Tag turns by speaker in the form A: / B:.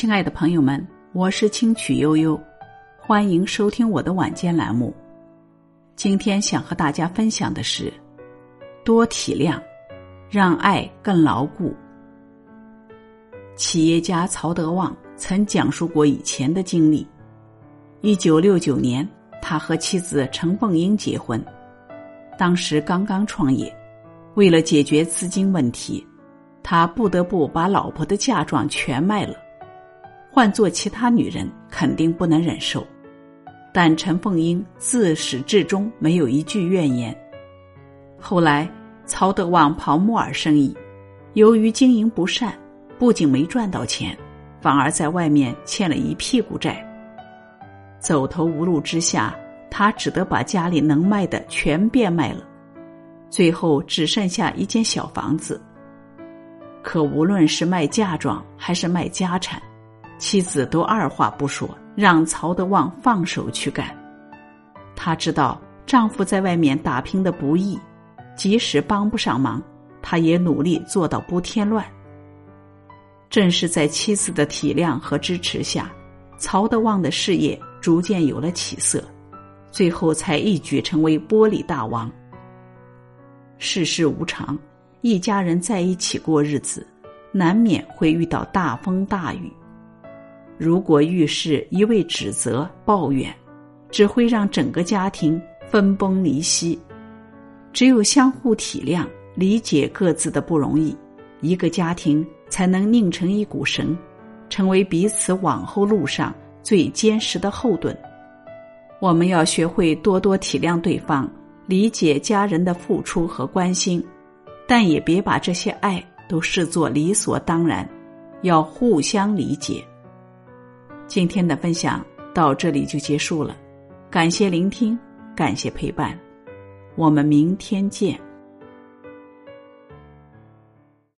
A: 亲爱的朋友们，我是清曲悠悠，欢迎收听我的晚间栏目。今天想和大家分享的是：多体谅，让爱更牢固。企业家曹德旺曾讲述过以前的经历。一九六九年，他和妻子陈凤英结婚，当时刚刚创业，为了解决资金问题，他不得不把老婆的嫁妆全卖了。换做其他女人，肯定不能忍受，但陈凤英自始至终没有一句怨言。后来，曹德旺跑木耳生意，由于经营不善，不仅没赚到钱，反而在外面欠了一屁股债。走投无路之下，他只得把家里能卖的全变卖了，最后只剩下一间小房子。可无论是卖嫁妆还是卖家产。妻子都二话不说，让曹德旺放手去干。她知道丈夫在外面打拼的不易，即使帮不上忙，她也努力做到不添乱。正是在妻子的体谅和支持下，曹德旺的事业逐渐有了起色，最后才一举成为玻璃大王。世事无常，一家人在一起过日子，难免会遇到大风大雨。如果遇事一味指责抱怨，只会让整个家庭分崩离析。只有相互体谅、理解各自的不容易，一个家庭才能拧成一股绳，成为彼此往后路上最坚实的后盾。我们要学会多多体谅对方，理解家人的付出和关心，但也别把这些爱都视作理所当然，要互相理解。今天的分享到这里就结束了，感谢聆听，感谢陪伴，我们明天见。